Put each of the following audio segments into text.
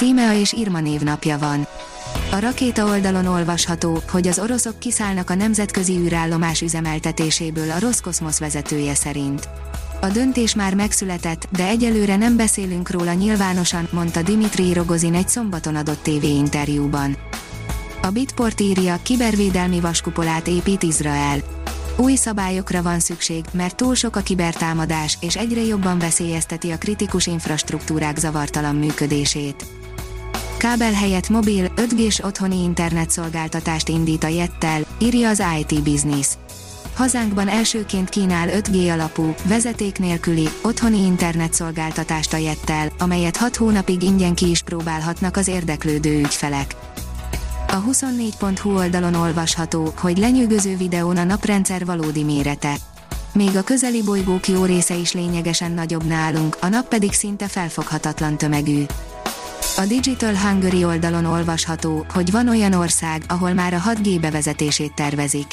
Tímea és Irma névnapja van. A rakéta oldalon olvasható, hogy az oroszok kiszállnak a nemzetközi űrállomás üzemeltetéséből a Roszkoszmosz vezetője szerint. A döntés már megszületett, de egyelőre nem beszélünk róla nyilvánosan, mondta Dimitri Rogozin egy szombaton adott tévéinterjúban. A Bitport írja, kibervédelmi vaskupolát épít Izrael. Új szabályokra van szükség, mert túl sok a kibertámadás, és egyre jobban veszélyezteti a kritikus infrastruktúrák zavartalan működését. Kábel helyett mobil, 5G-s otthoni internetszolgáltatást indít a Jettel, írja az IT Business. Hazánkban elsőként kínál 5G alapú, vezeték nélküli, otthoni internetszolgáltatást a Jettel, amelyet 6 hónapig ingyen ki is próbálhatnak az érdeklődő ügyfelek. A 24.hu oldalon olvasható, hogy lenyűgöző videón a naprendszer valódi mérete. Még a közeli bolygók jó része is lényegesen nagyobb nálunk, a nap pedig szinte felfoghatatlan tömegű. A Digital Hungary oldalon olvasható, hogy van olyan ország, ahol már a 6G bevezetését tervezik.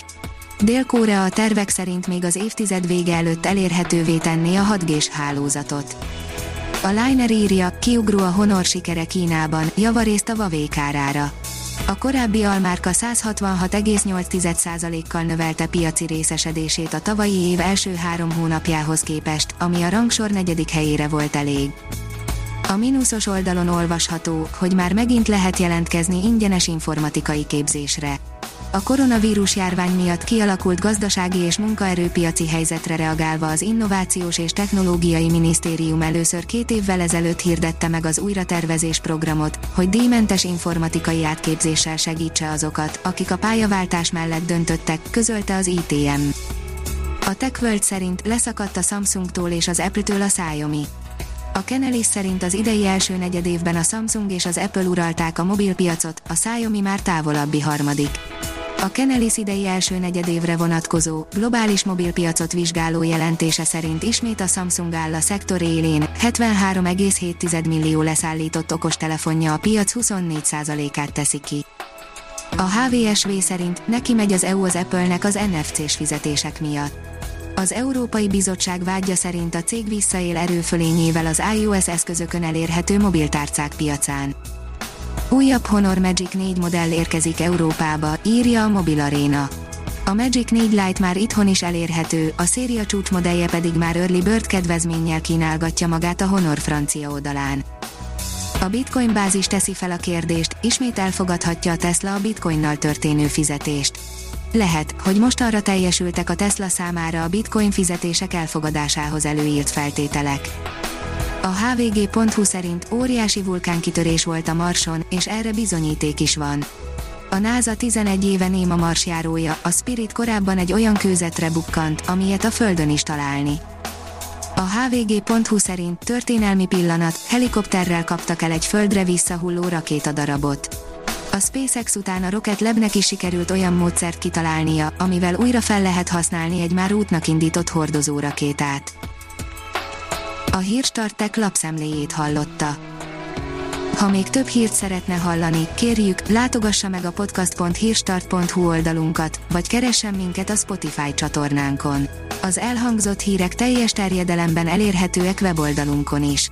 Dél-Korea a tervek szerint még az évtized vége előtt elérhetővé tenné a 6G-s hálózatot. A Liner írja, kiugró a Honor sikere Kínában, javarészt a Huawei kárára. A korábbi almárka 166,8%-kal növelte piaci részesedését a tavalyi év első három hónapjához képest, ami a rangsor negyedik helyére volt elég. A mínuszos oldalon olvasható, hogy már megint lehet jelentkezni ingyenes informatikai képzésre. A koronavírus járvány miatt kialakult gazdasági és munkaerőpiaci helyzetre reagálva az Innovációs és Technológiai Minisztérium először két évvel ezelőtt hirdette meg az újratervezés programot, hogy díjmentes informatikai átképzéssel segítse azokat, akik a pályaváltás mellett döntöttek, közölte az ITM. A TechWorld szerint leszakadt a Samsungtól és az Apple-től a Xiaomi. A Kenelis szerint az idei első negyedévben a Samsung és az Apple uralták a mobilpiacot, a Xiaomi már távolabbi harmadik. A Kenelis idei első negyedévre vonatkozó, globális mobilpiacot vizsgáló jelentése szerint ismét a Samsung áll a szektor élén, 73,7 millió leszállított okostelefonja a piac 24%-át teszi ki. A HVSV szerint neki megy az EU az Apple-nek az NFC-s fizetések miatt. Az Európai Bizottság vágya szerint a cég visszaél erőfölényével az iOS eszközökön elérhető mobiltárcák piacán. Újabb Honor Magic 4 modell érkezik Európába, írja a Mobil Arena. A Magic 4 Lite már itthon is elérhető, a széria csúcsmodellje pedig már Early Bird kedvezménnyel kínálgatja magát a Honor francia oldalán. A Bitcoin bázis teszi fel a kérdést, ismét elfogadhatja a Tesla a Bitcoinnal történő fizetést. Lehet, hogy mostanra teljesültek a Tesla számára a bitcoin fizetések elfogadásához előírt feltételek. A hvg.hu szerint óriási vulkánkitörés volt a Marson, és erre bizonyíték is van. A NASA 11 éve néma marsjárója, a Spirit korábban egy olyan kőzetre bukkant, amilyet a Földön is találni. A hvg.hu szerint történelmi pillanat, helikopterrel kaptak el egy földre visszahulló rakétadarabot. A SpaceX után a Rocket Labnek is sikerült olyan módszert kitalálnia, amivel újra fel lehet használni egy már útnak indított hordozó rakétát. A Hírstartek lapszemléjét hallotta. Ha még több hírt szeretne hallani, kérjük, látogassa meg a podcast.hírstart.hu oldalunkat, vagy keressen minket a Spotify csatornánkon. Az elhangzott hírek teljes terjedelemben elérhetőek weboldalunkon is.